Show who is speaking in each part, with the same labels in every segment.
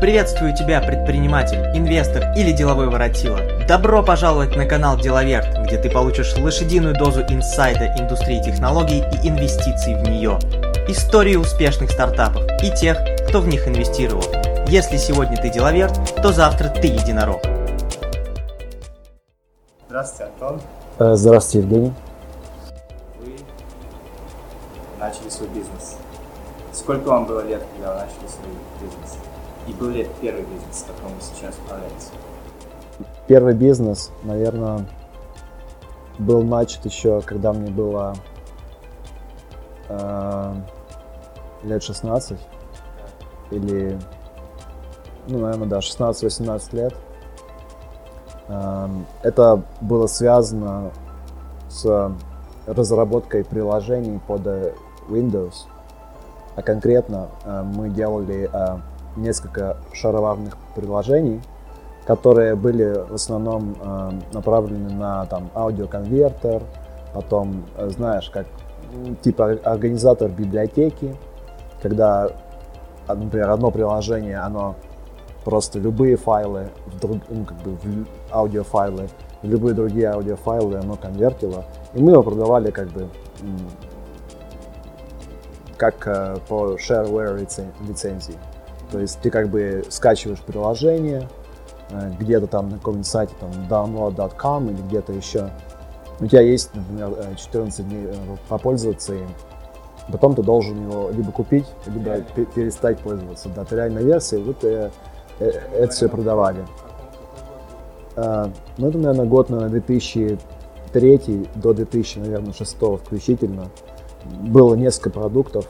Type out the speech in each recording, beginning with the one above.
Speaker 1: Приветствую тебя, предприниматель, инвестор или деловой воротила. Добро пожаловать на канал Деловерт, где ты получишь лошадиную дозу инсайда индустрии технологий и инвестиций в нее. Истории успешных стартапов и тех, кто в них инвестировал. Если сегодня ты деловерт, то завтра ты единорог.
Speaker 2: Здравствуйте, Антон.
Speaker 3: Э, Здравствуйте, Евгений.
Speaker 2: Вы начали свой бизнес. Сколько вам было лет, когда вы начали свой бизнес? И был ли это первый бизнес, с которым вы сейчас управляете?
Speaker 3: Первый бизнес, наверное, был начат еще, когда мне было э, лет 16. Или, ну, наверное, да, 16-18 лет. Эм, Это было связано с разработкой приложений под э, Windows. А конкретно э, мы делали э, несколько шароварных приложений, которые были в основном э, направлены на там аудиоконвертер, потом, э, знаешь, как типа организатор библиотеки, когда, а, например, одно приложение, оно просто любые файлы, в друг- ну, как бы в аудиофайлы, в любые другие аудиофайлы оно конвертило, и мы его продавали как бы как э, по shareware лицен- лицензии. То есть ты как бы скачиваешь приложение э, где-то там на каком-нибудь сайте, там download.com или где-то еще. У тебя есть, например, э, 14 дней э, попользоваться им. Потом ты должен его либо купить, либо пе- перестать пользоваться. Да, это реальная версия, и вот э, э, это все продавали. А, Ну, это, наверное, год, наверное, 2003 до 2006 включительно. Было несколько продуктов,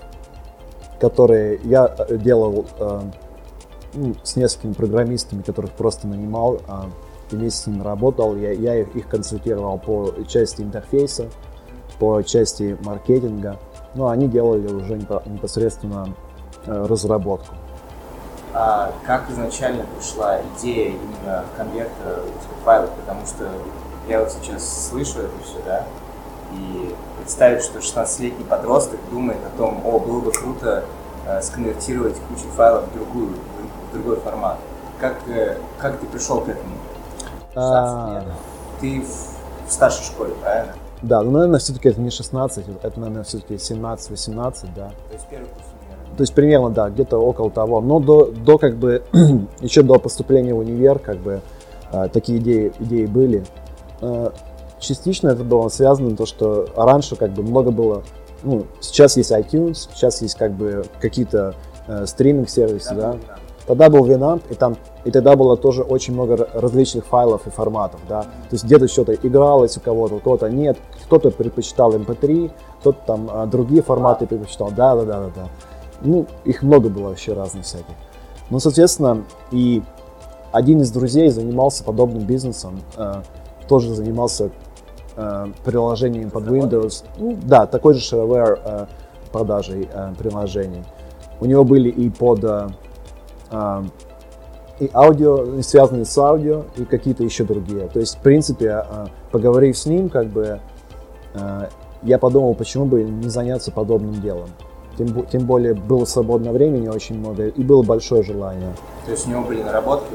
Speaker 3: которые я э, делал э, ну, с несколькими программистами, которых просто нанимал, а, и вместе с ними работал. Я, я их, их консультировал по части интерфейса, по части маркетинга. Ну, они делали уже непо- непосредственно э, разработку.
Speaker 2: А как изначально пришла идея именно русских файлов? Потому что я вот сейчас слышу это все, да, и представить, что 16-летний подросток думает о том, о, было бы круто э, сконвертировать кучу файлов в, другую, в другой формат. Как, э, как ты пришел к этому? 16
Speaker 3: А,
Speaker 2: лет. Ты в, в старшей школе, правильно?
Speaker 3: Да, ну, наверное, все-таки это не 16, это, наверное, все-таки 17-18, да.
Speaker 2: То есть первый курс универа.
Speaker 3: То есть примерно, да, где-то около того. Но до, до как бы, еще до поступления в универ, как бы, э, такие идеи, идеи были. Э, Частично это было связано то, что раньше как бы много было, ну, сейчас есть iTunes, сейчас есть как бы какие-то э, стриминг-сервисы, да. Тогда был Winamp, и там и тогда было тоже очень много ра- различных файлов и форматов, да. То есть где-то что-то игралось у кого-то, у кого-то нет, кто-то предпочитал MP3, кто-то там а, другие форматы предпочитал, да, да, да, да, да. Ну, их много было вообще разных всяких. Ну, соответственно, и один из друзей занимался подобным бизнесом, э, тоже занимался э, приложением под Windows. Ну, да, такой же shareware э, продажей э, приложений. У него были и под и аудио, и связанные с аудио, и какие-то еще другие. То есть, в принципе, поговорив с ним, как бы, я подумал, почему бы не заняться подобным делом. Тем, тем более было свободного времени очень много, и было большое желание.
Speaker 2: То есть у него были наработки?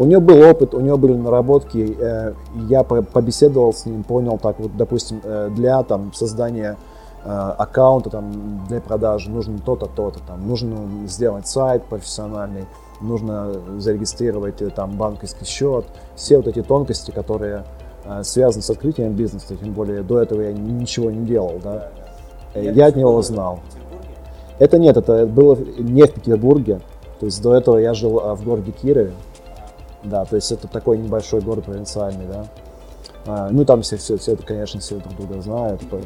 Speaker 3: У него был опыт, у него были наработки. э, Я по- побеседовал с ним, понял так вот, допустим, э, для там создания э, аккаунта там для продажи нужно то-то, то-то, там нужно сделать сайт профессиональный, нужно зарегистрировать там банковский счет, все вот эти тонкости, которые связаны с открытием бизнеса, тем более до этого я ничего не делал, да. Э, Я от него знал. Это нет, это было не в Петербурге. То есть до этого я жил в городе Кирове. Да, то есть это такой небольшой город провинциальный, да. А, ну там все, все, все это, конечно, все друг друга знают. По-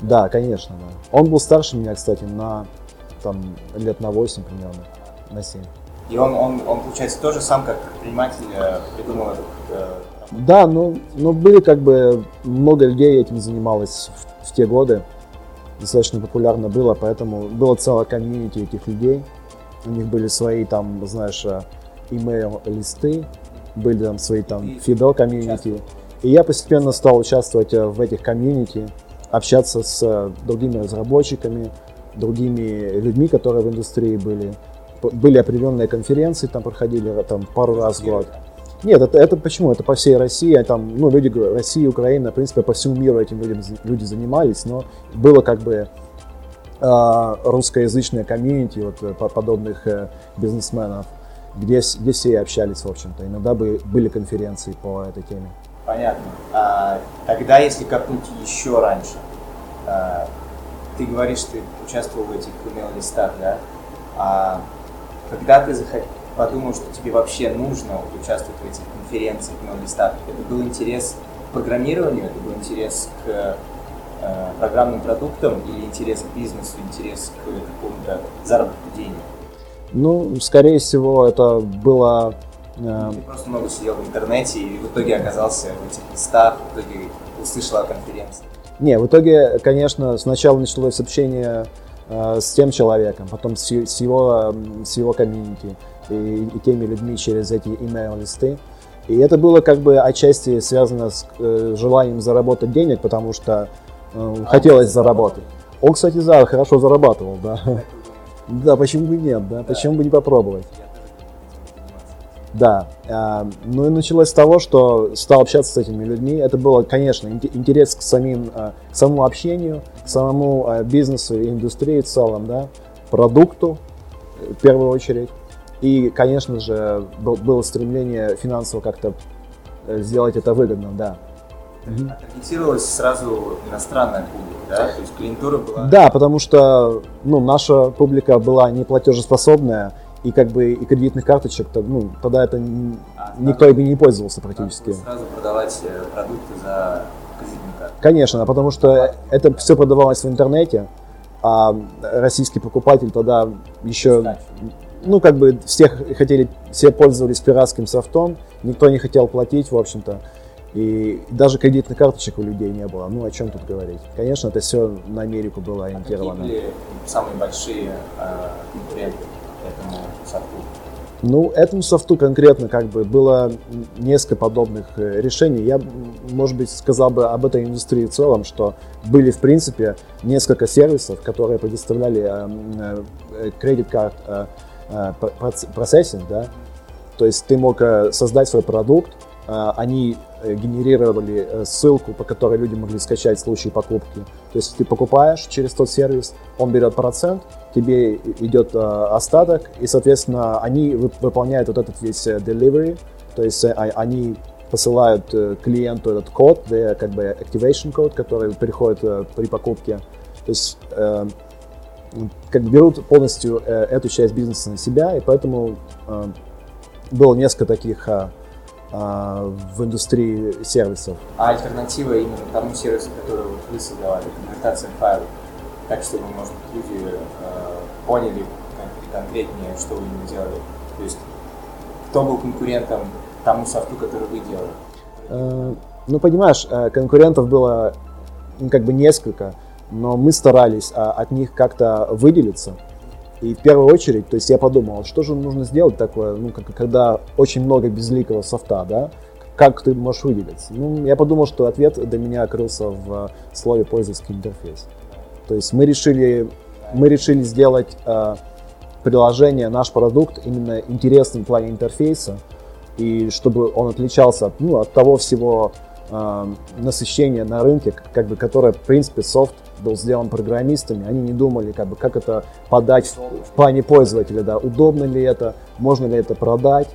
Speaker 3: Да, конечно, да. Он был старше меня, кстати, на там лет на 8 примерно, на 7.
Speaker 2: И он, он, он, получается, тоже сам как предприниматель э, придумал эту э,
Speaker 3: Да, ну, ну были как бы много людей этим занималось в, в те годы. Достаточно популярно было, поэтому было целое комьюнити этих людей. У них были свои там, знаешь, э, email-листы, были там свои там фидо комьюнити. И я постепенно стал участвовать э, в этих комьюнити, общаться с э, другими разработчиками, другими людьми, которые в индустрии были. были определенные конференции, там проходили там пару раз в год. Нет, это, это почему? Это по всей России, а там, ну, люди, Россия, Украина, в принципе, по всему миру этим людям, люди занимались, но было как бы э, русскоязычное комьюнити вот э, подобных э, бизнесменов, где, где все общались, в общем-то. Иногда бы, были конференции по этой теме.
Speaker 2: Понятно. А, тогда, если копнуть еще раньше, а, ты говоришь, ты участвовал в этих email-листах, да? А когда ты захот... подумал, что тебе вообще нужно участвовать в этих конференциях, email-листах, это был интерес к программированию, это был интерес к э, программным продуктам или интерес к бизнесу, интерес к какому-то заработку денег?
Speaker 3: Ну, скорее всего, это было
Speaker 2: Э, Ты просто много сидел в интернете и в итоге оказался в этих местах, в итоге услышал о конференции.
Speaker 3: Не, в итоге, конечно, сначала началось общение э, с тем человеком, потом с, с его, с его комьюнити и, и теми людьми через эти email-листы. И это было как бы отчасти связано с э, желанием заработать денег, потому что э, а хотелось заработать. Он, кстати, да, хорошо зарабатывал, да. Да, почему бы нет, да, почему бы не попробовать. Да. А, ну и началось с того, что стал общаться с этими людьми. Это было, конечно, интерес к, самим, а, к самому общению, к самому а, бизнесу и индустрии в целом, да, продукту в первую очередь. И, конечно же, было стремление финансово как-то э, сделать это выгодно, да.
Speaker 2: Таргетировалась сразу иностранная публика, да? То есть клиентура была...
Speaker 3: Да, потому что ну, наша публика была не платежеспособная, и как бы и кредитных карточек, то, ну, тогда это а, никто ими не пользовался практически.
Speaker 2: Сразу продавать э, продукты за кредитную карту.
Speaker 3: Конечно, потому что это все продавалось в интернете, а российский покупатель тогда еще, ну как бы все хотели, все пользовались пиратским софтом, никто не хотел платить, в общем-то. И даже кредитных карточек у людей не было. Ну, о чем тут говорить? Конечно, это все на Америку было ориентировано. А
Speaker 2: какие были самые большие э, конкуренты? этому софту?
Speaker 3: Ну, этому софту конкретно как бы было несколько подобных э, решений. Я, может быть, сказал бы об этой индустрии в целом, что были, в принципе, несколько сервисов, которые предоставляли э, э, кредит карт процессинг, да, то есть ты мог создать свой продукт, они генерировали ссылку, по которой люди могли скачать в случае покупки. То есть ты покупаешь через тот сервис, он берет процент, тебе идет э, остаток, и, соответственно, они выполняют вот этот весь э, delivery, то есть э, а, они посылают клиенту этот код, как бы activation код, который приходит при покупке. То есть как берут полностью эту часть бизнеса на себя, и поэтому было несколько таких в индустрии сервисов.
Speaker 2: А альтернатива именно тому сервису, который вот вы создавали, конвертация файлов, так, чтобы, может быть, люди э, поняли конкретнее, что вы именно делали. То есть, кто был конкурентом тому софту, который вы делали?
Speaker 3: Э, ну, понимаешь, э, конкурентов было ну, как бы несколько, но мы старались а, от них как-то выделиться. И в первую очередь, то есть я подумал, что же нужно сделать такое, ну, как, когда очень много безликого софта, да, как ты можешь выделиться? Ну, я подумал, что ответ для меня крылся в слове пользовательский интерфейс. То есть мы решили, мы решили сделать э, приложение, наш продукт именно интересным в плане интерфейса, и чтобы он отличался ну, от того всего э, насыщения на рынке, как бы, которое, в принципе, софт был сделан программистами, они не думали, как бы, как это подать в, плане пользователя, да, удобно ли это, можно ли это продать,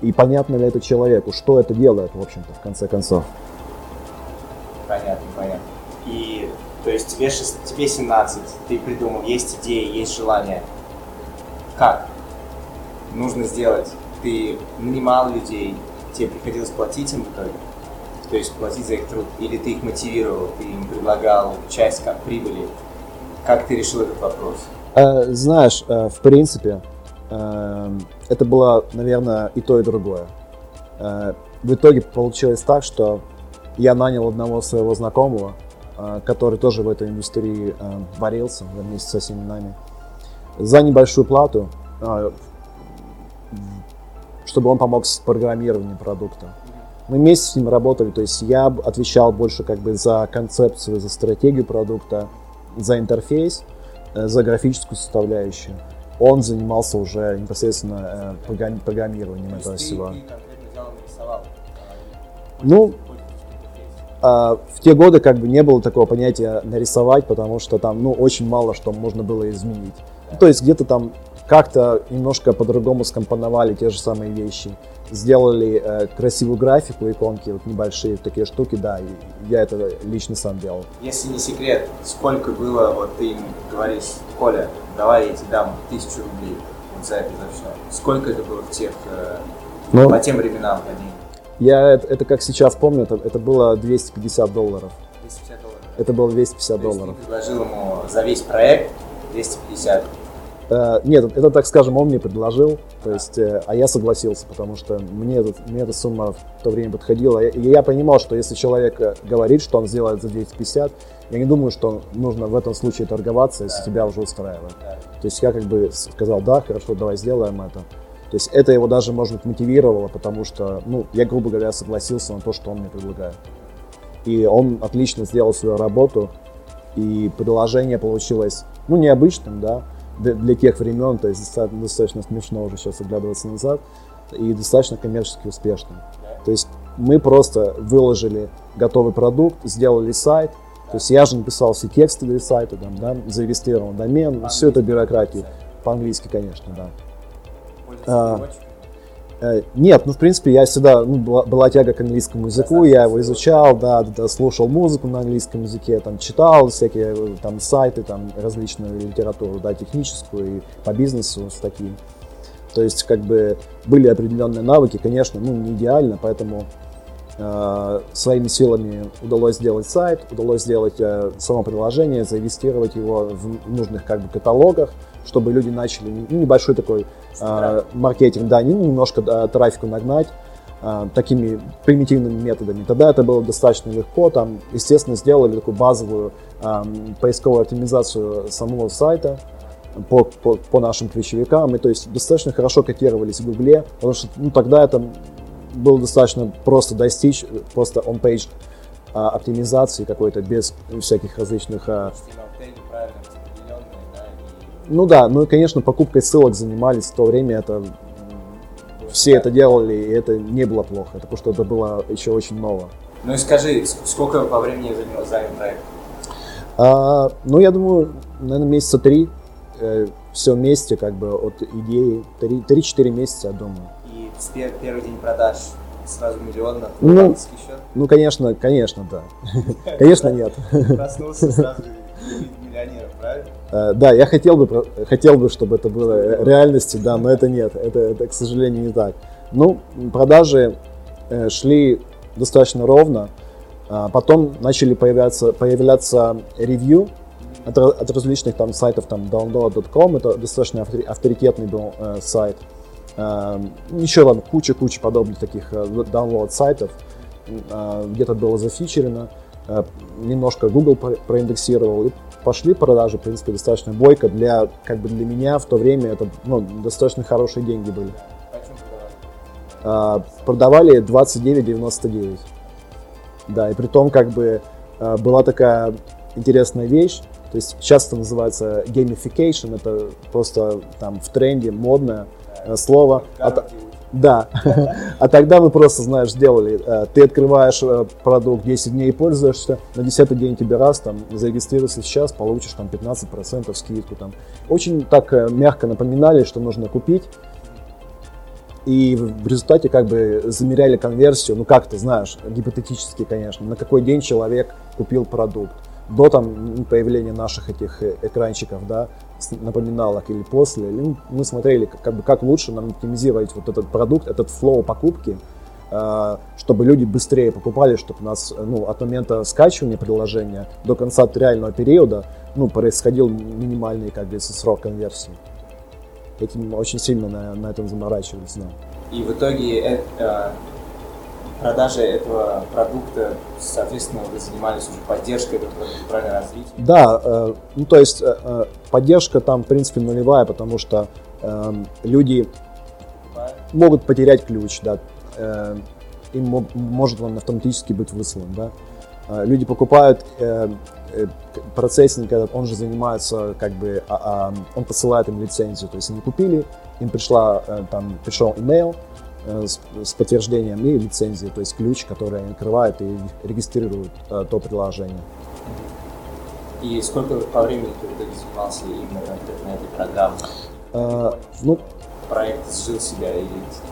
Speaker 3: и понятно ли это человеку, что это делает, в общем-то, в конце концов.
Speaker 2: Понятно, понятно. И то есть тебе, 6, тебе 17, ты придумал, есть идея, есть желание. Как? Нужно сделать. Ты нанимал людей, тебе приходилось платить им в итоге? То есть платить за их труд? Или ты их мотивировал, ты им предлагал часть как прибыли? Как ты решил этот вопрос?
Speaker 3: Э, знаешь, э, в принципе, э, это было, наверное, и то, и другое. В итоге получилось так, что я нанял одного своего знакомого, Э, который тоже в этой индустрии э, варился вместе со всеми нами, за небольшую плату, э, чтобы он помог с программированием продукта. Мы вместе с ним работали, то есть я отвечал больше как бы за концепцию, за стратегию продукта, за интерфейс, за графическую составляющую. он занимался уже непосредственно э, программи- программированием этого всего. Ну,
Speaker 2: интерфейс.
Speaker 3: А, в те годы как бы не было такого понятия нарисовать, потому что там, ну, очень мало что можно было изменить. Ну, то есть где-то там как-то немножко по-другому скомпоновали те же самые вещи. Сделали э, красивую графику, иконки, вот небольшие такие штуки, да, и я это лично сам делал.
Speaker 2: Если не секрет, сколько было, вот ты им говоришь, Коля, давай я тебе дам тысячу рублей вот за это, за все. Сколько это было в тех, э,
Speaker 3: Ну,
Speaker 2: по тем временам по
Speaker 3: я это, это как сейчас помню, это, это было 250 долларов.
Speaker 2: 250 долларов.
Speaker 3: Это было 250
Speaker 2: То
Speaker 3: долларов.
Speaker 2: ты предложил ему за весь проект 250.
Speaker 3: Э, Нет, это, так скажем, он мне предложил, то есть, э, а я согласился, потому что мне, этот, мне эта сумма в то время подходила. И я понимал, что если человек э, говорит, что он сделает за 250, я не думаю, что нужно в этом случае торговаться, если тебя уже устраивает. То есть я как бы сказал, да, хорошо, давай сделаем это. То есть это его даже, может быть, мотивировало, потому что, ну, я, грубо говоря, согласился на то, что он мне предлагает. И он отлично сделал свою работу, и предложение получилось, ну, необычным, да, для, тех времен, то есть достаточно, достаточно смешно уже сейчас оглядываться назад, и достаточно коммерчески успешным. То есть мы просто выложили готовый продукт, сделали сайт, то есть я же написал все тексты для сайта, там, да, зарегистрировал домен, все это бюрократия. По-английски, конечно, да. А, Нет, ну в принципе я всегда, ну, была, была тяга к английскому языку, я его изучал, да, да, слушал музыку на английском языке, там читал всякие э, там сайты, там различную литературу, да, техническую и по бизнесу статьи. То есть как бы были определенные навыки, конечно, ну не идеально, поэтому э, своими силами удалось сделать сайт, удалось сделать э, само приложение, заинвестировать его в нужных как бы каталогах, чтобы люди начали ну, небольшой такой э, маркетинг, да, не- немножко да, трафику нагнать э, такими примитивными методами. Тогда это было достаточно легко. Там, естественно, сделали такую базовую эм, поисковую оптимизацию самого сайта по, по, по нашим ключевикам. И то есть достаточно хорошо котировались в Гугле, потому что ну, тогда это было достаточно просто достичь просто on-page а, оптимизации какой-то без всяких различных а, ну да, ну и, конечно, покупкой ссылок занимались в то время, это все это делали, и это не было плохо, это потому что это было еще очень ново.
Speaker 2: Ну и скажи, сколько по времени занял, занял проект?
Speaker 3: А, ну, я думаю, наверное, месяца три, все вместе, как бы, от идеи, три- три-четыре месяца, я думаю.
Speaker 2: И пер- первый день продаж сразу миллион на
Speaker 3: Ну,
Speaker 2: счет?
Speaker 3: Ну, конечно, конечно, да. Конечно, нет.
Speaker 2: Проснулся сразу правильно?
Speaker 3: Э, Да, я хотел бы, хотел бы, чтобы это было реальностью, да, но это нет, это, это, к сожалению, не так. Ну, продажи э, шли достаточно ровно, а потом начали появляться, появляться ревью от, от различных там сайтов, там download.com, это достаточно автори- авторитетный был э, сайт. Еще там куча-куча подобных таких download сайтов, где-то было зафичерено, немножко Google про- проиндексировал, и пошли продажи, в принципе, достаточно бойко. Для, как бы для меня в то время это ну, достаточно хорошие деньги были. А, продавали 29,99. Да, и при том, как бы, а, была такая интересная вещь, то есть сейчас это называется gamification, это просто там в тренде модное э, слово. А
Speaker 2: Гарантии учат.
Speaker 3: Да. А тогда мы просто, знаешь, сделали. э, Ты открываешь э, продукт, 10 дней пользуешься, на 10 день тебе раз, там, зарегистрируйся сейчас, получишь там 15% скидку. Там. Очень так э, мягко напоминали, что нужно купить. И в результате как бы замеряли конверсию, ну как ты знаешь, гипотетически, конечно, на какой день человек купил продукт. До там появления наших этих экранчиков, да, напоминалок или после, или, ну, мы смотрели, как, бы, как лучше нам оптимизировать вот этот продукт, этот флоу покупки, э, чтобы люди быстрее покупали, чтобы у нас э, ну, от момента скачивания приложения до конца реального периода ну, происходил минимальный как бы, срок конверсии. Этим очень сильно на, на этом заморачивались, да.
Speaker 2: И в итоге э, э, продажи этого продукта, соответственно, вы занимались уже поддержкой этого продукта, развитием.
Speaker 3: Да, э, ну то есть э, э, поддержка там в принципе нулевая, потому что э, люди могут потерять ключ, да, им мо- может он автоматически быть выслан, да. люди покупают процессинг, он же занимается, как бы, а, а, он посылает им лицензию. То есть они купили, им пришла, там, пришел э, с, с подтверждением и лицензией, то есть ключ, который они открывают и регистрируют э, то приложение.
Speaker 2: И сколько по времени ты занимался именно конкретно этой программой?
Speaker 3: Э, ну,
Speaker 2: Проект сжил себя или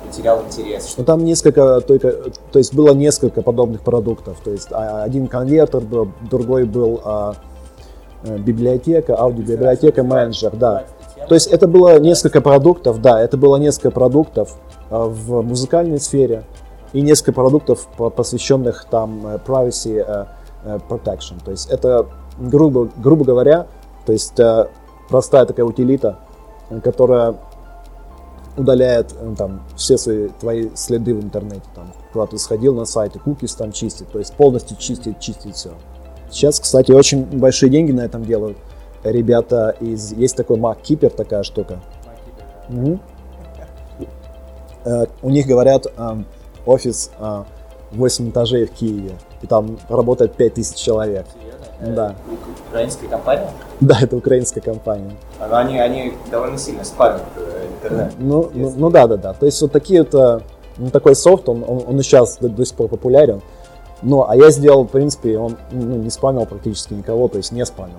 Speaker 2: потерял интерес?
Speaker 3: Ну, там несколько, только, то есть было несколько подобных продуктов. То есть а, один конвертер был, другой был а, э, библиотека, аудиобиблиотека, менеджер, да. То есть это было несколько продуктов, да, это было несколько продуктов а, в музыкальной сфере и несколько продуктов, по- посвященных там э, privacy э, э, protection. То есть это, грубо, грубо говоря, то есть простая такая утилита, которая удаляет там все свои твои следы в интернете, там, куда ты сходил на сайты, кукис там чистит, то есть полностью чистит, чистит все. Сейчас, кстати, очень большие деньги на этом делают. Ребята из... Есть такой MacKeeper, такая штука. Мгм. Э, У них, говорят, э, офис э, 8 этажей в Киеве, и там работает 5000 человек.
Speaker 2: Серьезно?
Speaker 3: Да.
Speaker 2: Украинская компания?
Speaker 3: Да, это украинская компания.
Speaker 2: Но они, они довольно сильно спамят э, интернет.
Speaker 3: Ну, ну, ну да, да, да. То есть вот такие вот, ну, такой софт, он, он, он и сейчас до, до сих пор популярен. Ну, а я сделал, в принципе, он ну, не спамил практически никого, то есть не спамил.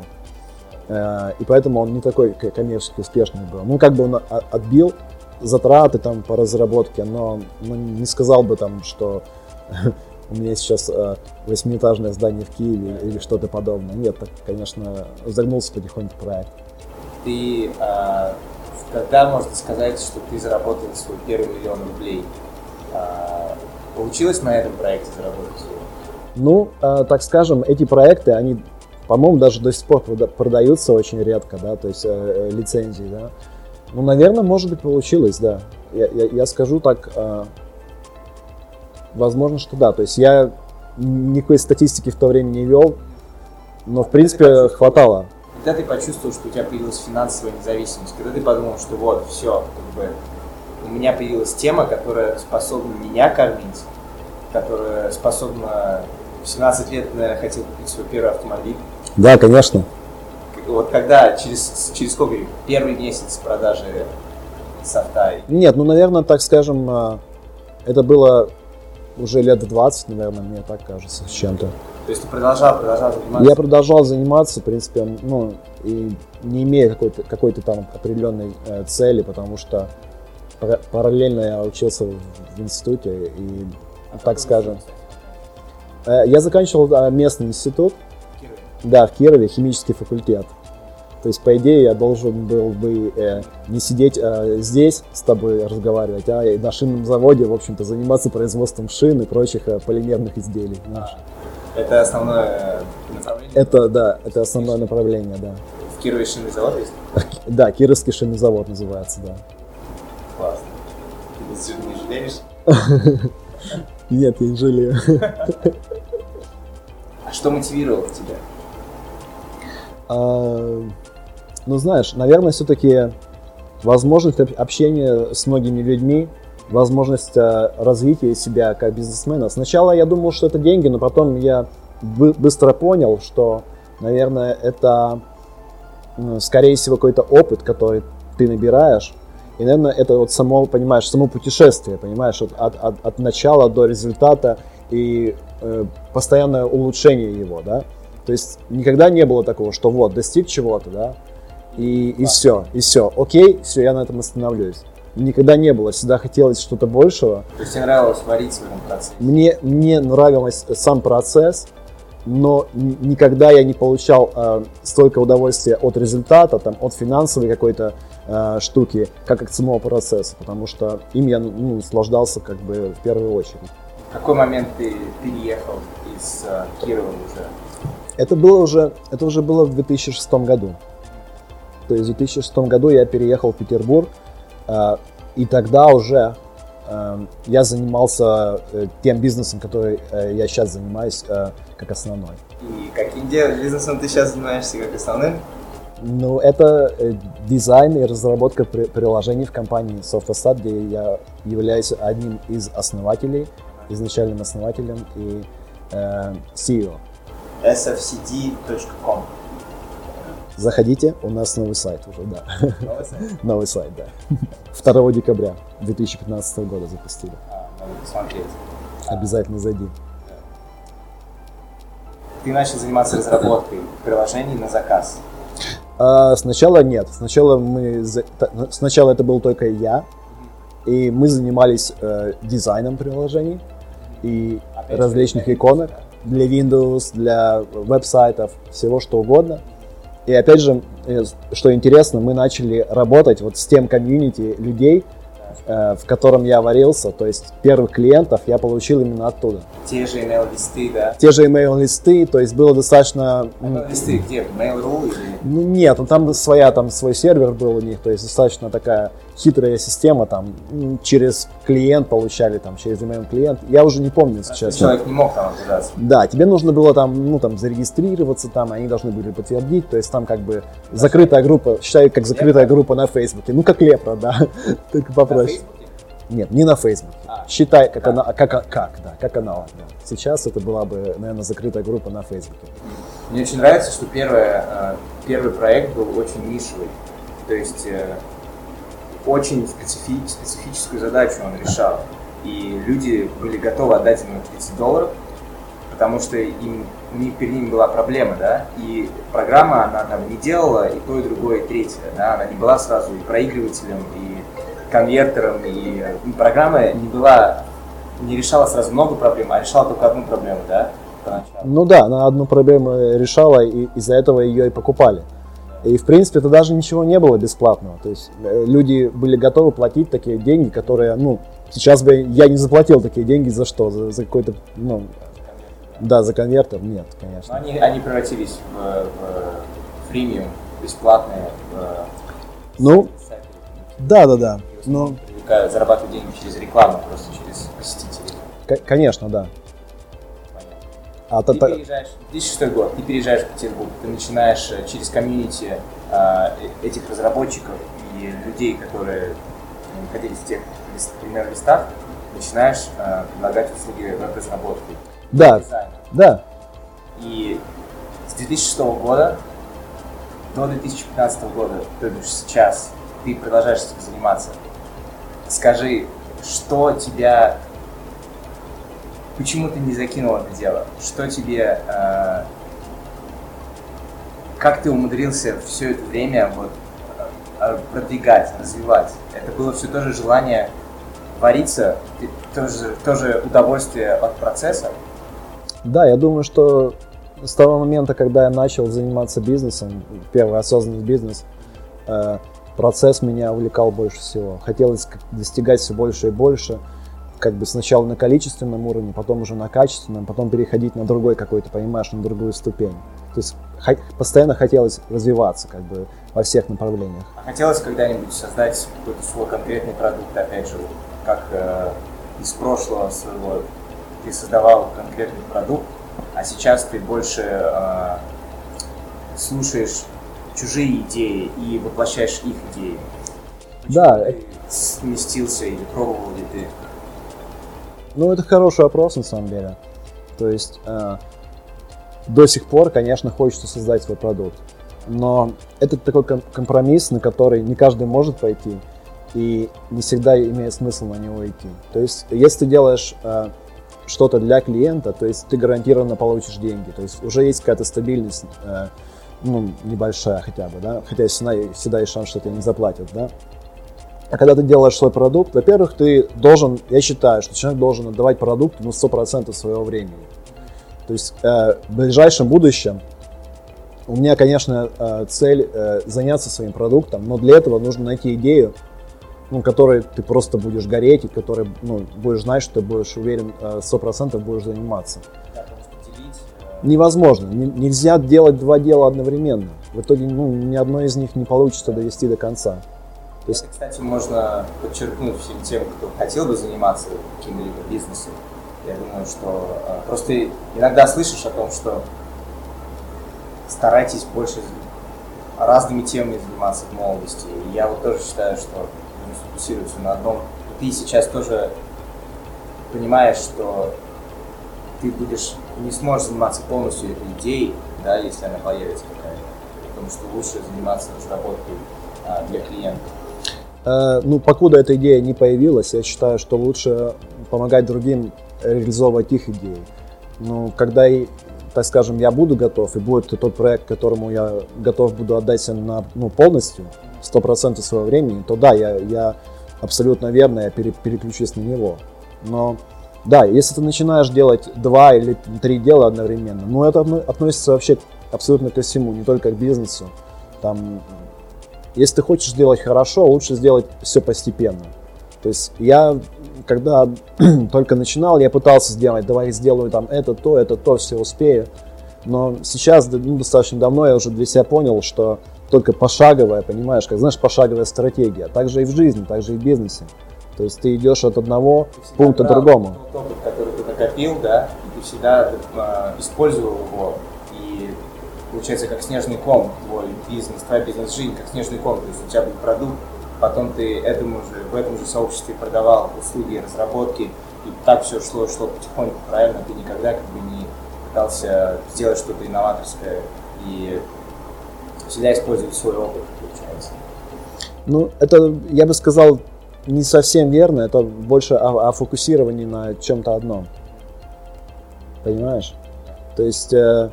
Speaker 3: Э, и поэтому он не такой коммерчески успешный был. Ну, как бы он отбил затраты там по разработке, но ну, не сказал бы там, что у меня сейчас э, восьмиэтажное здание в Киеве или что-то подобное. Нет, так, конечно, загнулся потихоньку проект.
Speaker 2: Ты а, когда можно сказать, что ты заработал свой первый миллион рублей? А, получилось на этом проекте заработать его?
Speaker 3: Ну, э, так скажем, эти проекты, они, по-моему, даже до сих пор прода- продаются очень редко, да, то есть э, э, лицензии, да. Ну, наверное, может быть, получилось, да. Я, я- я скажу так, э, возможно, что да. То есть я никакой статистики в то время не вел, но, в принципе, хватало.
Speaker 2: Когда ты почувствовал, что у тебя появилась финансовая независимость? Когда ты подумал, что вот, все, как бы, у меня появилась тема, которая способна меня кормить, которая способна... В 17 лет, наверное, хотел купить свой первый автомобиль.
Speaker 3: Да, конечно.
Speaker 2: Вот когда, через, через сколько? Первый месяц продажи софта.
Speaker 3: Нет, ну, наверное, так скажем, э, это было уже лет 20, наверное, мне так кажется, с чем-то.
Speaker 2: То есть ты продолжал, продолжал заниматься?
Speaker 3: Я продолжал заниматься, в принципе, ну, и не имея какой-то какой там определенной э, цели, потому что пара- параллельно я учился в, в институте, и,
Speaker 2: А
Speaker 3: так скажем, э, я заканчивал э, местный институт? Да, в Кирове, химический факультет. То есть, по идее, я должен был бы э, не сидеть э, здесь с тобой разговаривать, а на шинном заводе, в общем-то, заниматься производством шин и прочих э, полимерных изделий. знаешь.
Speaker 2: Это основное направление?
Speaker 3: Это, да, это основное направление, да.
Speaker 2: В Кирове шинный завод есть?
Speaker 3: Да, Кировский шинный завод называется, да.
Speaker 2: Классно. Ты не жалеешь?
Speaker 3: Нет, я не жалею.
Speaker 2: А что мотивировало тебя?
Speaker 3: А, Ну, знаешь, наверное, все-таки возможность об- общения с многими людьми, возможность э, развития себя как бизнесмена. Сначала я думал, что это деньги, но потом я бы- быстро понял, что, наверное, это, скорее всего, какой-то опыт, который ты набираешь. И, наверное, это вот само, понимаешь, само путешествие, понимаешь, от, от, от начала до результата и э, постоянное улучшение его, да. То есть никогда не было такого, что вот, достиг чего-то, да, и, и все, и все, окей, все, я на этом остановлюсь. Никогда не было, всегда хотелось что-то большего.
Speaker 2: То есть тебе нравилось вариться в этом процессе?
Speaker 3: Мне, мне нравился сам процесс, но никогда я не получал э, столько удовольствия от результата, там, от финансовой какой-то э, штуки, как от самого процесса, потому что им я ну, наслаждался как бы в первую очередь.
Speaker 2: В какой момент ты переехал из э, Кирова уже?
Speaker 3: Это было уже, это уже было в 2006 году. То есть в 2006 году я переехал в Петербург, э, и тогда уже э, я занимался э, тем бизнесом, который э, я сейчас занимаюсь э, как основной.
Speaker 2: И каким бизнесом ты сейчас занимаешься как основным?
Speaker 3: Ну, это э, дизайн и разработка при- приложений в компании SoftStat, где я являюсь одним из основателей, изначальным основателем и э, CEO.
Speaker 2: sfcd.com.
Speaker 3: Заходите, у нас новый сайт уже, да.
Speaker 2: Новый сайт?
Speaker 3: Новый сайт, да. 2 декабря 2015 года запустили.
Speaker 2: А, надо посмотреть.
Speaker 3: Обязательно зайди.
Speaker 2: Ты начал заниматься разработкой приложений на заказ.
Speaker 3: А, сначала нет. Сначала мы та- сначала это был только я, и мы занимались э, дизайном приложений и
Speaker 2: Опять
Speaker 3: различных иконок
Speaker 2: Windows,
Speaker 3: для Windows, для веб-сайтов, всего что угодно. И опять же, э, что интересно, мы начали работать вот с тем комьюнити людей, э, в котором я варился, то есть первых клиентов я получил именно оттуда.
Speaker 2: Те же email-листы, да?
Speaker 3: Те же email-листы, то есть было достаточно...
Speaker 2: Email-листы где? Mail.ru или...
Speaker 3: Ну нет, ну там своя, там свой сервер был у них, то есть достаточно такая хитрая система, там через клиент получали, там через email клиент. Я уже не помню, если
Speaker 2: Просто
Speaker 3: честно.
Speaker 2: Человек не мог там оказаться.
Speaker 3: Да, тебе нужно было там, ну там зарегистрироваться, там они должны были подтвердить, то есть там как бы закрытая группа, считай как закрытая группа на Фейсбуке, ну как лепра, да, только попроще. Нет, не на Фейсбуке.
Speaker 2: А.
Speaker 3: Считай как
Speaker 2: Как?
Speaker 3: она, как, как, да, как аналог. да. Сейчас это была бы, наверное, закрытая группа на Фейсбуке.
Speaker 2: Мне очень нравится, что первое, э, первый проект был очень нишевый. То есть э, очень специфи- специфическую задачу он решал. И люди были готовы отдать ему 30 долларов, потому что им, у них перед ними была проблема, да, и программа, она там не делала и то, и другое, и третье, да, она не была сразу и проигрывателем, и конвертером, и, и программа не была, не решала сразу много проблем, а решала только одну проблему, да, поначалу.
Speaker 3: Ну да, она одну проблему решала, и из-за этого ее и покупали. И в принципе это даже ничего не было бесплатного. То есть э, люди были готовы платить такие деньги, которые, ну, сейчас бы я не заплатил такие деньги за что? За, за какой-то, ну, да, за конвертер? Нет,
Speaker 2: Но
Speaker 3: конечно.
Speaker 2: они, они превратились в, в фримиум, бесплатные, в
Speaker 3: Ну,
Speaker 2: сайты.
Speaker 3: да, да, да.
Speaker 2: Основном
Speaker 3: Ну,
Speaker 2: зарабатывают деньги через рекламу, просто через посетителей.
Speaker 3: к- конечно, да. А
Speaker 2: Ты
Speaker 3: та-
Speaker 2: переезжаешь, 2006 год, ты переезжаешь в Петербург, ты начинаешь э, через комьюнити э, э- этих разработчиков и людей, которые находились в тех лист, email-листах, начинаешь э, предлагать услуги веб-разработки.
Speaker 3: да,
Speaker 2: дизайна.
Speaker 3: да.
Speaker 2: И с 2006 года до 2015 года, то бишь сейчас, ты продолжаешь этим заниматься. Скажи, что тебя... Почему ты не закинул это дело? Что тебе... э, как ты умудрился все это время вот, э, продвигать, развивать? Это было все тоже желание вариться, тоже, тоже удовольствие от процесса?
Speaker 3: Да, я думаю, что с того момента, когда я начал заниматься бизнесом, первый осознанный бизнес, э, процесс меня увлекал больше всего. Хотелось достигать все больше и больше, как бы сначала на количественном уровне, потом уже на качественном, потом переходить на другой какой-то, понимаешь, на другую ступень. То есть постоянно хотелось развиваться как бы во всех направлениях.
Speaker 2: А хотелось когда-нибудь создать какой-то свой конкретный продукт, опять же, как э, из прошлого своего ты создавал конкретный продукт, а сейчас ты больше э, слушаешь чужие идеи и воплощаешь их идеи.
Speaker 3: Да,
Speaker 2: ты сместился или пробовал ли ты?
Speaker 3: Ну, это хороший вопрос, на самом деле. То есть э, до сих пор, конечно, хочется создать свой продукт. Но это такой ком- компромисс, на который не каждый может пойти, и не всегда имеет смысл на него идти. То есть, если ты делаешь э, что-то для клиента, то есть ты гарантированно получишь деньги. То есть уже есть какая-то стабильность, э, ну, небольшая хотя бы, да, хотя всегда, всегда есть шанс, что тебе не заплатят, да. А когда ты делаешь свой продукт, во-первых, ты должен, я считаю, что человек должен отдавать продукту ну, 100% своего времени. То есть э, в ближайшем будущем у меня, конечно, э, цель э, заняться своим продуктом, но для этого нужно найти идею, ну, которой ты просто будешь гореть, и которой ну, будешь знать, что ты будешь уверен, э, 100% будешь заниматься.
Speaker 2: Да, э,
Speaker 3: Невозможно. Н- нельзя делать два дела одновременно. В итоге ну, ни одно из них не получится довести до конца. Есть
Speaker 2: Это, кстати, можно подчеркнуть всем тем, кто хотел бы заниматься каким-либо бизнесом. Я думаю, что э, просто иногда слышишь о том, что старайтесь больше разными темами заниматься в молодости. И я вот тоже считаю, что нужно сфокусироваться на одном. Ты сейчас тоже понимаешь, что ты будешь не сможешь заниматься полностью этой идеей, да, если она появится какая-то. Потому что лучше заниматься разработкой а, для клиента.
Speaker 3: Э, ну, покуда эта идея не появилась, я считаю, что лучше помогать другим реализовывать их идеи. Ну, когда, так скажем, я буду готов, и будет тот проект, которому я готов буду отдать на, ну, полностью, 100% своего времени, то да, я, я абсолютно верно, я пере, переключусь на него. Но да, если ты начинаешь делать два или три дела одновременно, ну это относится вообще абсолютно ко всему, не только к бизнесу. Там, если ты хочешь сделать хорошо, лучше сделать все постепенно. То есть я, когда только начинал, я пытался сделать, давай сделаю там это, то, это, то, все успею. Но сейчас, ну, достаточно давно я уже для себя понял, что только пошаговая, понимаешь, как знаешь, пошаговая стратегия. Так же и в жизни, так же и в бизнесе. То есть ты идешь от одного пункта к другому.
Speaker 2: Тот опыт, который ты накопил, да, и ты всегда э, использовал его, получается как снежный ком твой бизнес, твоя бизнес-жизнь, как снежный ком. То есть у тебя был продукт, потом ты этому же, в этом же сообществе продавал услуги, разработки, и так все шло, шло потихоньку, правильно? Ты никогда как бы не пытался сделать что-то инноваторское и всегда использовать свой опыт, получается.
Speaker 3: Ну, это, я бы сказал, не совсем верно, это больше о, о фокусировании на чем-то одном. Понимаешь? То есть э,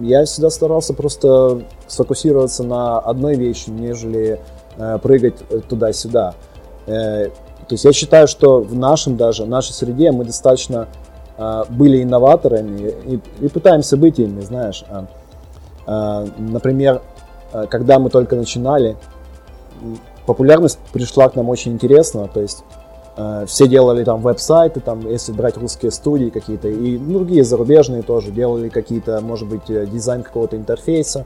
Speaker 3: я всегда старался просто сфокусироваться на одной вещи, нежели э, прыгать туда-сюда. Э, то есть я считаю, что в нашем даже, в нашей среде мы достаточно э, были инноваторами и, и пытаемся быть ими, знаешь. Э, э, например, э, когда мы только начинали, популярность пришла к нам очень интересно, то есть э, все делали там веб-сайты, там, если брать русские студии какие-то, и другие зарубежные тоже делали какие-то, может быть, э, дизайн какого-то интерфейса.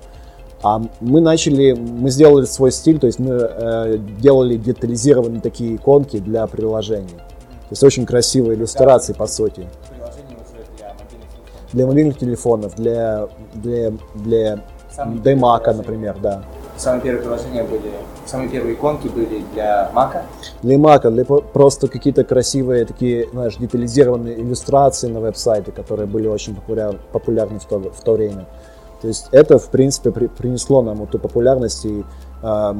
Speaker 3: А мы начали, мы сделали свой стиль, то есть мы э, делали детализированные такие иконки для приложений. То есть очень красивые иллюстрации, по сути. Для мобильных телефонов, для, для, для, для Mac, например, да.
Speaker 2: Самые первые приложения были, самые первые иконки были для Мака?
Speaker 3: Для Мака, для просто какие-то красивые такие, знаешь, детализированные иллюстрации на веб-сайте, которые были очень популяр, популярны в то, в то время. То есть это, в принципе, при, принесло нам эту популярность и э,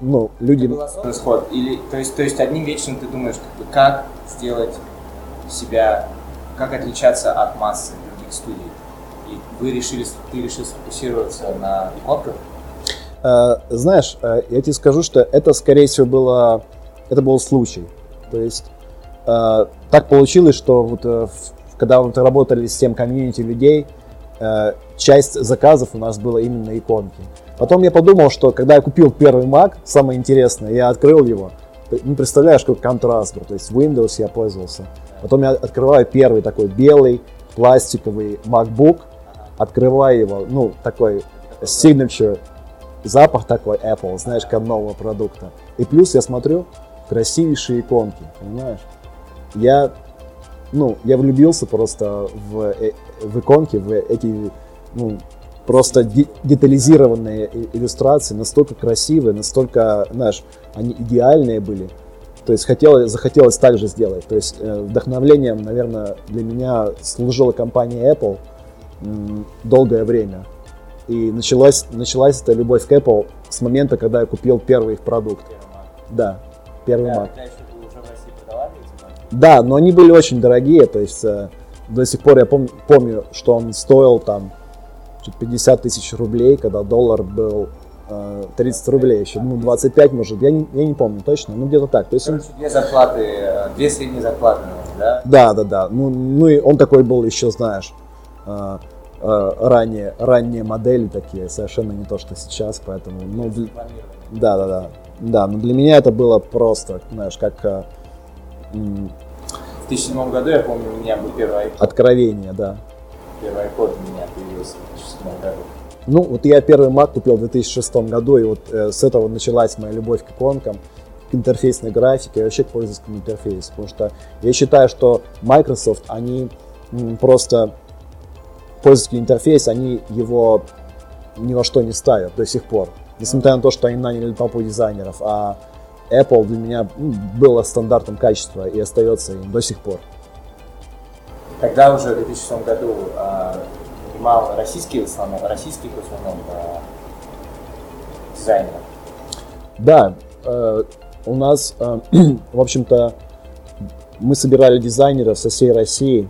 Speaker 3: ну, люди...
Speaker 2: Исход. Или, то, есть, то есть одним вечером ты думаешь, как, бы, как сделать себя, как отличаться от массы других студий. И вы решили, ты решил сфокусироваться на иконках?
Speaker 3: Э, знаешь, э, я тебе скажу, что это, скорее всего, было, это был случай. То есть э, так получилось, что вот, когда мы работали с тем комьюнити людей, часть заказов у нас было именно иконки. Потом я подумал, что когда я купил первый Mac, самое интересное, я открыл его, ну, представляешь, какой контраст был, то есть Windows я пользовался. Потом я открываю первый такой белый пластиковый MacBook, открываю его, ну, такой signature запах такой Apple, знаешь, как нового продукта. И плюс я смотрю красивейшие иконки, понимаешь? Я, ну, я влюбился просто в, э, в иконки, в эти, ну, просто детализированные иллюстрации, настолько красивые, настолько, знаешь, они идеальные были. То есть хотелось, захотелось так же сделать. То есть э, вдохновлением, наверное, для меня служила компания Apple долгое время. И началась, началась эта любовь к Apple с момента, когда я купил первый их продукт. Да, первый
Speaker 2: да,
Speaker 3: Mac.
Speaker 2: Да,
Speaker 3: но они были очень дорогие, то есть э, до сих пор я пом- помню, что он стоил там 50 тысяч рублей, когда доллар был э, 30 рублей еще, ну 25 может, я не, я не помню точно, ну где-то так. То есть
Speaker 2: Короче, он... две зарплаты, э, две средние зарплаты, да?
Speaker 3: Да, да, да. Ну, ну и он такой был еще, знаешь, э, Э, ранние, модели такие, совершенно не то, что сейчас, поэтому, ну, для... да, да, да, да, но для меня это было просто, знаешь, как... Э,
Speaker 2: в 2007 году, я помню, у меня был первый iPod.
Speaker 3: Откровение, да.
Speaker 2: Первый iPod у меня появился в 2007 году.
Speaker 3: Ну, вот я первый Mac купил в 2006 году, и вот э, с этого началась моя любовь к иконкам, к интерфейсной графике, и вообще к пользовательскому интерфейсу, потому что я считаю, что Microsoft, они просто пользовательский интерфейс, они его ни во что не ставят до сих пор. Несмотря на то, что они наняли толпу дизайнеров, а Apple для меня было стандартом качества и остается им до сих пор.
Speaker 2: Тогда уже в 2006 году э, нанимал российские в основном, российских в основном э, дизайнеров.
Speaker 3: Да, э, у нас, э, в общем-то, мы собирали дизайнеров со всей России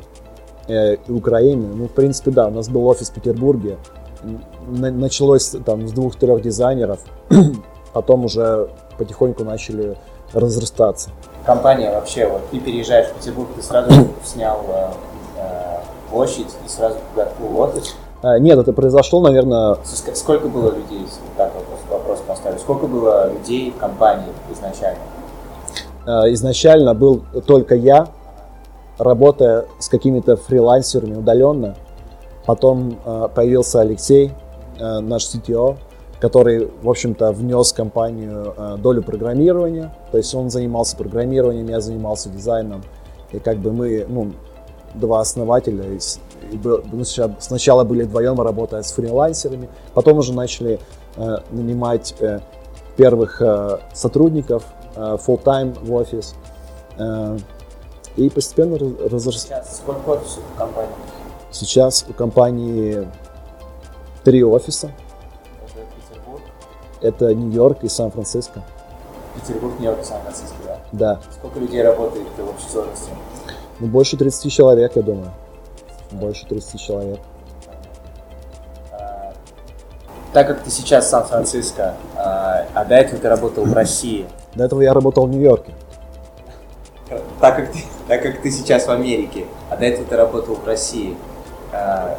Speaker 3: э, и Украины. Ну, в принципе, да, у нас был офис в Петербурге. Началось там с двух-трех дизайнеров, потом уже потихоньку начали разрастаться.
Speaker 2: Компания вообще, вот ты переезжаешь в Петербург, ты сразу снял э, э, площадь и сразу туда открыл офис.
Speaker 3: Э, Нет, это произошло, наверное,
Speaker 2: Ск- Сколько было людей, так вопрос, вопрос поставлю, сколько было людей в компании изначально?
Speaker 3: э, изначально был только я, работая с какими-то фрилансерами удаленно. Потом э, появился Алексей, э, наш CTO, который, в общем-то, внес в компанию э, долю программирования. То есть он занимался программированием, я занимался дизайном. И как бы мы, ну, два основателя. и и был- ну, сначала- сначала были вдвоем, работая с фрилансерами. Потом уже начали э, нанимать э, первых э, сотрудников э, full-time в офис. Э, и постепенно раз- разрос-
Speaker 2: Сейчас сколько офисов в компании?
Speaker 3: Сейчас у компании три офиса.
Speaker 2: Это Петербург,
Speaker 3: Это Нью-Йорк и Сан-Франциско.
Speaker 2: Петербург, Нью-Йорк и Сан-Франциско, да?
Speaker 3: Да.
Speaker 2: Сколько людей работает в общей сложности?
Speaker 3: Ну, больше 30 человек, я думаю. Больше 30 человек.
Speaker 2: А, Так как ты сейчас в Сан-Франциско, а а до этого ты работал в России,
Speaker 3: До этого я работал в Нью-Йорке.
Speaker 2: так как, ты, так как ты сейчас в Америке, а до этого ты работал в России, а,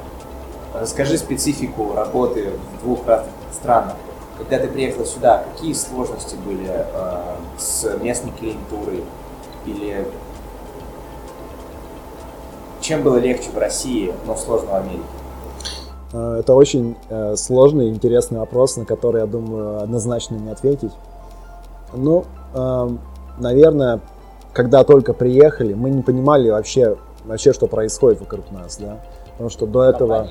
Speaker 2: расскажи специфику работы в двух разных странах. Когда ты приехал сюда, какие сложности были а, с местной клиентурой? Или чем было легче в России, но сложно в Америке?
Speaker 3: Э, Это очень э, сложный и интересный вопрос, на который, я думаю, однозначно не ответить. Ну, эм, наверное, когда только приехали, мы не понимали вообще, вообще, что происходит вокруг нас, да. Потому что до этого...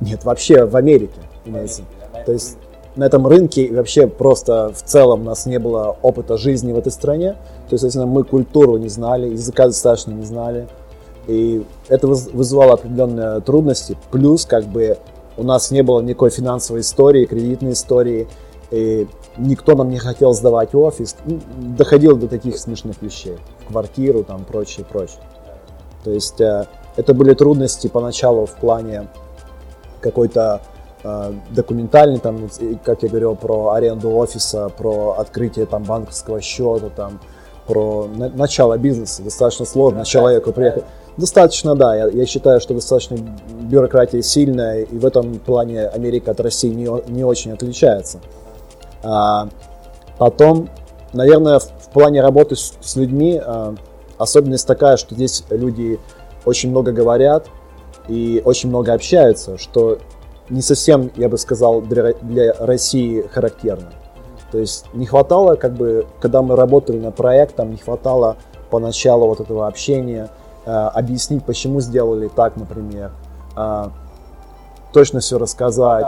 Speaker 3: Нет, вообще в Америке, имеется. То есть на этом рынке и вообще просто в целом у нас не было опыта жизни в этой стране. То есть, соответственно, мы культуру не знали, языка достаточно не знали. И это выз- вызывало определенные трудности. Плюс, как бы, у нас не было никакой финансовой истории, кредитной истории. И никто нам не хотел сдавать офис. Доходило до таких смешных вещей. В квартиру, там, прочее, прочее. То есть, э, это были трудности поначалу в плане какой-то э, документальный, там, как я говорил, про аренду офиса, про открытие там банковского счета, там, про на- начало бизнеса. Достаточно сложно человеку приехать. Достаточно, да. Я, я считаю, что достаточно бюрократия сильная, и в этом плане Америка от России не, не очень отличается. А, потом, наверное, в, плане работы с, людьми а, особенность такая, что здесь люди очень много говорят и очень много общаются, что не совсем, я бы сказал, для, России характерно. То есть не хватало, как бы, когда мы работали над проектом, не хватало поначалу вот этого общения, э, объяснить, почему сделали так, например, точно все рассказать.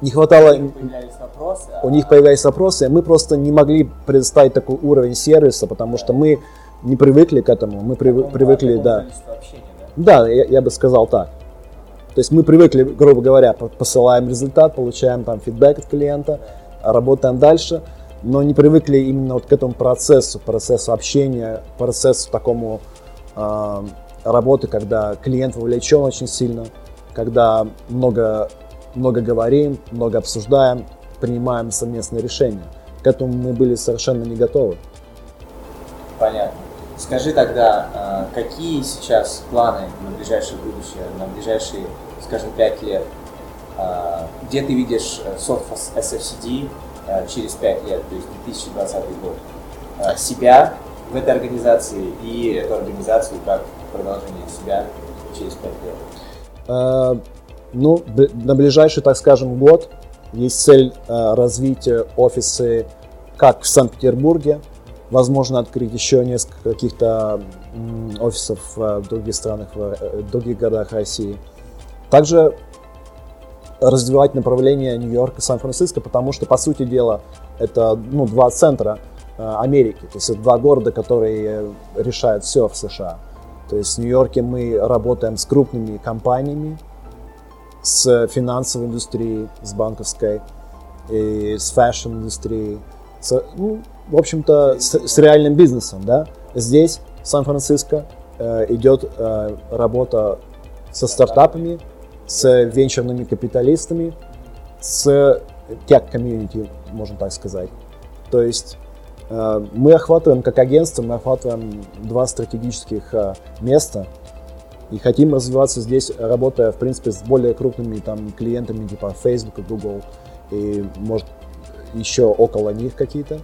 Speaker 2: У.
Speaker 3: Не хватало,
Speaker 2: У них появлялись вопросы,
Speaker 3: у
Speaker 2: а
Speaker 3: них появлялись вопросы, мы просто не могли предоставить такой уровень сервиса, потому что мы не привыкли к этому, мы
Speaker 2: такому-
Speaker 3: привыкли, да.
Speaker 2: общения, да?
Speaker 3: Да, я, я бы сказал так. То есть мы привыкли, грубо говоря, по- посылаем результат, получаем там фидбэк от клиента, работаем дальше, но не привыкли именно вот к этому процессу, процессу общения, процессу такому э, работы, когда клиент вовлечен очень сильно, когда много, много говорим, много обсуждаем, принимаем совместные решения. К этому мы были совершенно не готовы.
Speaker 2: Понятно. Скажи тогда, а, какие сейчас планы на ближайшее будущее, на ближайшие, скажем, пять лет? А, Где ты видишь э, Software SFCD а, через пять лет, то есть 2020 год? Себя в этой организации и эту организацию как продолжение себя через пять лет?
Speaker 3: Ну, на ближайший, так скажем, год есть цель э, развить э, офисы как в Санкт-Петербурге, возможно, открыть еще несколько каких-то офисов э, в других странах, э, в других городах России. Также развивать направление Нью-Йорк и Сан-Франциско, потому что, по сути дела, это ну, два центра Америки, то есть это два города, которые решают все в США. То есть в Нью-Йорке мы работаем с крупными компаниями, с финансовой индустрией, с банковской, и с fashion-индустрией, ну, в общем-то, с, с реальным бизнесом, да. Здесь, в Сан-Франциско, э, идет э, работа со стартапами, с венчурными капиталистами, с тех-комьюнити, можно так сказать. То есть э, мы охватываем, как агентство, мы охватываем два стратегических места и хотим развиваться здесь, работая, в принципе, с более крупными там, клиентами, типа Facebook Google, и, может, еще около них какие-то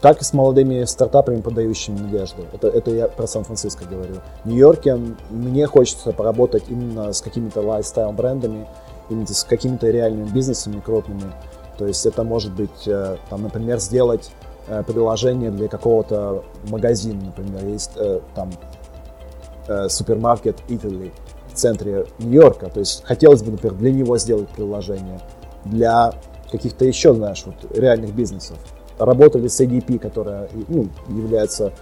Speaker 3: так и с молодыми стартапами, подающими надежду. Это, это я про Сан-Франциско говорю. В Нью-Йорке мне хочется поработать именно с какими-то лайфстайл брендами, именно с какими-то реальными бизнесами крупными. То есть это может быть, э, там, например, сделать э, приложение для какого-то магазина, например, есть э, там супермаркет Italy в центре Нью-Йорка, то есть хотелось бы, например, для него сделать приложение, для каких-то еще, знаешь, вот реальных бизнесов работали с ADP, которая ну, является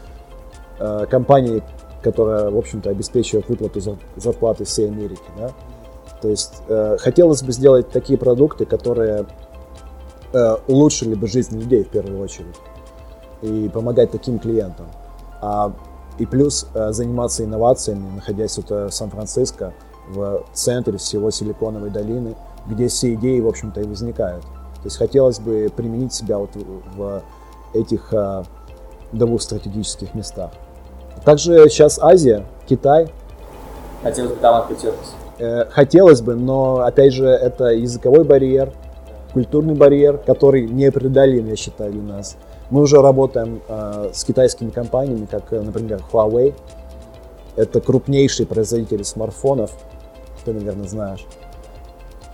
Speaker 3: э, компанией, которая, в общем-то, обеспечивает выплату зарплаты всей Америки. Да? То есть э, хотелось бы сделать такие продукты, которые э, улучшили бы жизнь людей в первую очередь и помогать таким клиентам. А, и плюс э, заниматься инновациями, находясь вот, э, в Сан-Франциско, в центре всего Силиконовой долины, где все идеи, в общем-то, и возникают. То есть хотелось бы применить себя вот в этих а, двух стратегических местах. Также сейчас Азия, Китай.
Speaker 2: Хотелось бы там открыть
Speaker 3: э, Хотелось бы, но опять же это языковой барьер, культурный барьер, который непреодолим, я считаю, для нас. Мы уже работаем э, с китайскими компаниями, как, например, Huawei. Это крупнейший производитель смартфонов, ты, наверное, знаешь.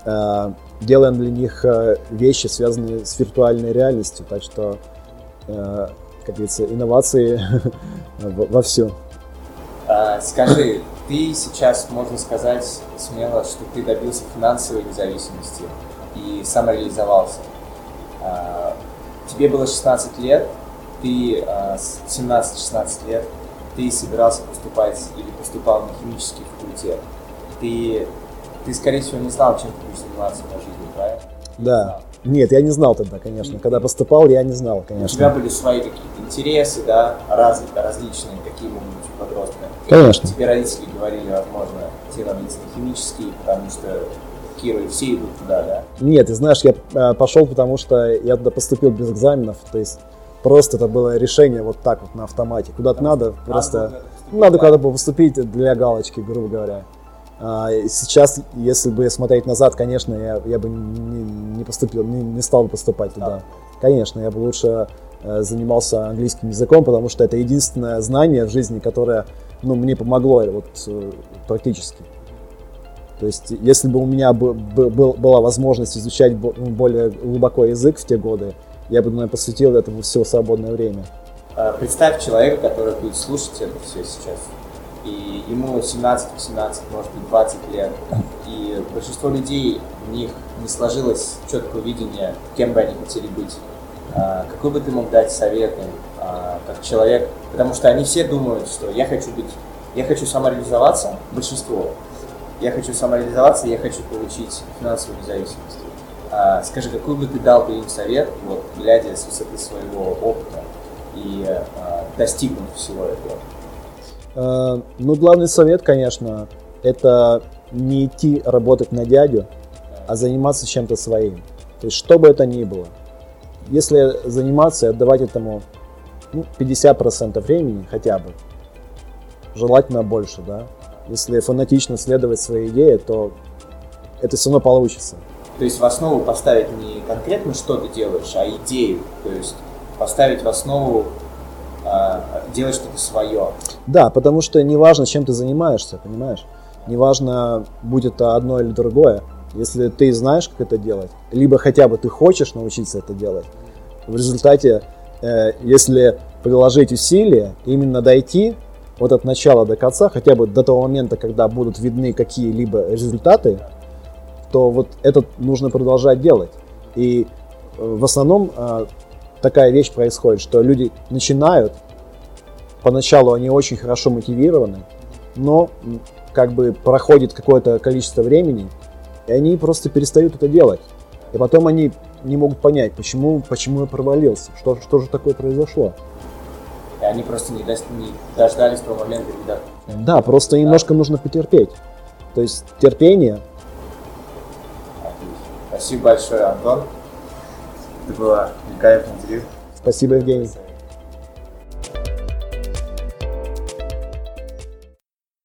Speaker 3: Э, делаем для них э, вещи, связанные с виртуальной реальностью. Так что, э, как говорится, инновации во всем.
Speaker 2: А, скажи, ты сейчас, можно сказать смело, что ты добился финансовой независимости и самореализовался. А, тебе было 16 лет, ты 17-16 лет, ты собирался поступать или поступал на химический факультет. Ты ты, скорее всего, не знал, чем ты будешь заниматься по жизни, правильно?
Speaker 3: Да. Нет, я не знал тогда, конечно. Когда поступал, я не знал, конечно.
Speaker 2: У тебя были свои какие-то интересы, да, раз, различные, какие могут быть у подростка.
Speaker 3: Конечно.
Speaker 2: Тебе родители говорили, возможно, тебе надо на химический, потому что И все идут туда, да?
Speaker 3: Нет, ты знаешь, я э, пошел, потому что я туда поступил без экзаменов, то есть просто это было решение вот так вот на автомате. Куда-то надо, надо просто... Надо куда-то поступить для галочки, грубо говоря. А, сейчас, если бы смотреть назад, конечно, я, я бы не, не поступил, не, не стал бы поступать туда. Да. Конечно, я бы лучше э, занимался английским языком, потому что это единственное знание в жизни, которое ну, мне помогло вот, э, практически. То есть, если бы у меня был, была возможность изучать ну, более глубоко язык в те годы, я бы, наверное, посвятил этому все свободное время.
Speaker 2: А, представь человека, который будет слушать это все сейчас и ему 17, 18, может быть 20 лет, и большинство людей, у них не сложилось четкого видения, кем бы они хотели быть. А, какой бы ты мог дать совет а, как человек, потому что они все думают, что я хочу быть, я хочу самореализоваться, большинство, я хочу самореализоваться, я хочу получить финансовую независимость. А, скажи, какой бы ты дал бы им совет, вот, глядя с высоты своего опыта и а, достигнув всего этого?
Speaker 3: Э, ну, главный совет, конечно, это не идти работать на дядю, а заниматься чем-то своим. То есть, что бы это ни было. Если заниматься отдавать этому ну, 50% времени хотя бы, желательно больше, да. Если фанатично следовать своей идее, то это все равно получится.
Speaker 2: То есть в основу поставить не конкретно, что ты делаешь, а идею. То есть поставить в основу а, делать что-то свое.
Speaker 3: Да, потому что неважно, чем ты занимаешься, понимаешь? Неважно, будет это одно или другое. Если ты знаешь, как это делать, либо хотя бы ты хочешь научиться это делать, в результате, э, если приложить усилия, именно дойти вот от начала до конца, хотя бы до того момента, когда будут видны какие-либо результаты, то вот это нужно продолжать делать. И э, в основном э, такая вещь происходит, что люди начинают, поначалу они очень хорошо мотивированы, но как бы проходит какое-то количество времени, и они просто перестают это делать. И потом они не могут понять, почему, почему я провалился, что, что же такое произошло.
Speaker 2: И они просто не, дос- не дождались того момента, когда...
Speaker 3: Да, просто немножко нужно потерпеть. То есть терпение.
Speaker 2: Отлично. Спасибо большое, Антон. Это было великолепное интервью.
Speaker 3: Спасибо, Евгений.